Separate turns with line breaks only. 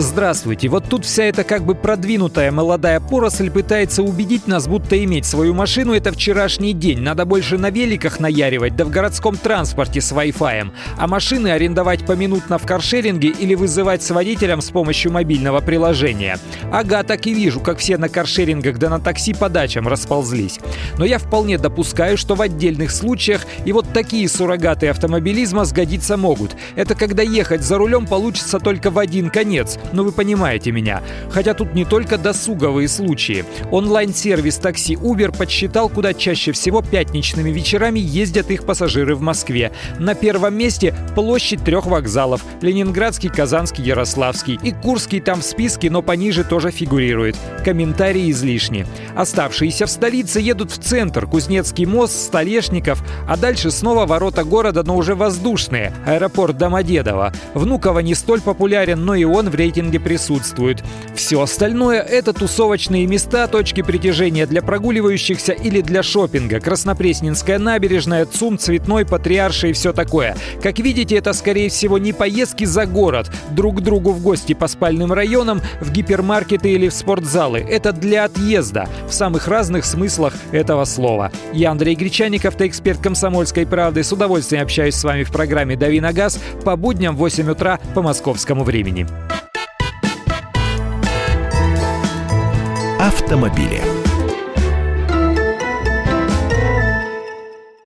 Здравствуйте. Вот тут вся эта как бы продвинутая молодая поросль пытается убедить нас, будто иметь свою машину — это вчерашний день. Надо больше на великах наяривать, да в городском транспорте с Wi-Fi. А машины арендовать поминутно в каршеринге или вызывать с водителем с помощью мобильного приложения. Ага, так и вижу, как все на каршерингах да на такси по дачам расползлись. Но я вполне допускаю, что в отдельных случаях и вот такие суррогаты автомобилизма сгодиться могут. Это когда ехать за рулем получится только в один конец — но вы понимаете меня. Хотя тут не только досуговые случаи. Онлайн-сервис такси Uber подсчитал, куда чаще всего пятничными вечерами ездят их пассажиры в Москве. На первом месте площадь трех вокзалов. Ленинградский, Казанский, Ярославский. И Курский там в списке, но пониже тоже фигурирует. Комментарии излишни. Оставшиеся в столице едут в центр. Кузнецкий мост, Столешников. А дальше снова ворота города, но уже воздушные. Аэропорт Домодедово. Внуково не столь популярен, но и он в рейтинге рейтинге присутствует. Все остальное — это тусовочные места, точки притяжения для прогуливающихся или для шопинга. Краснопресненская набережная, ЦУМ, Цветной, Патриарша и все такое. Как видите, это, скорее всего, не поездки за город, друг к другу в гости по спальным районам, в гипермаркеты или в спортзалы. Это для отъезда, в самых разных смыслах этого слова. Я Андрей Гречаник, автоэксперт «Комсомольской правды». С удовольствием общаюсь с вами в программе «Дави на газ» по будням в 8 утра по московскому времени.
Автомобили.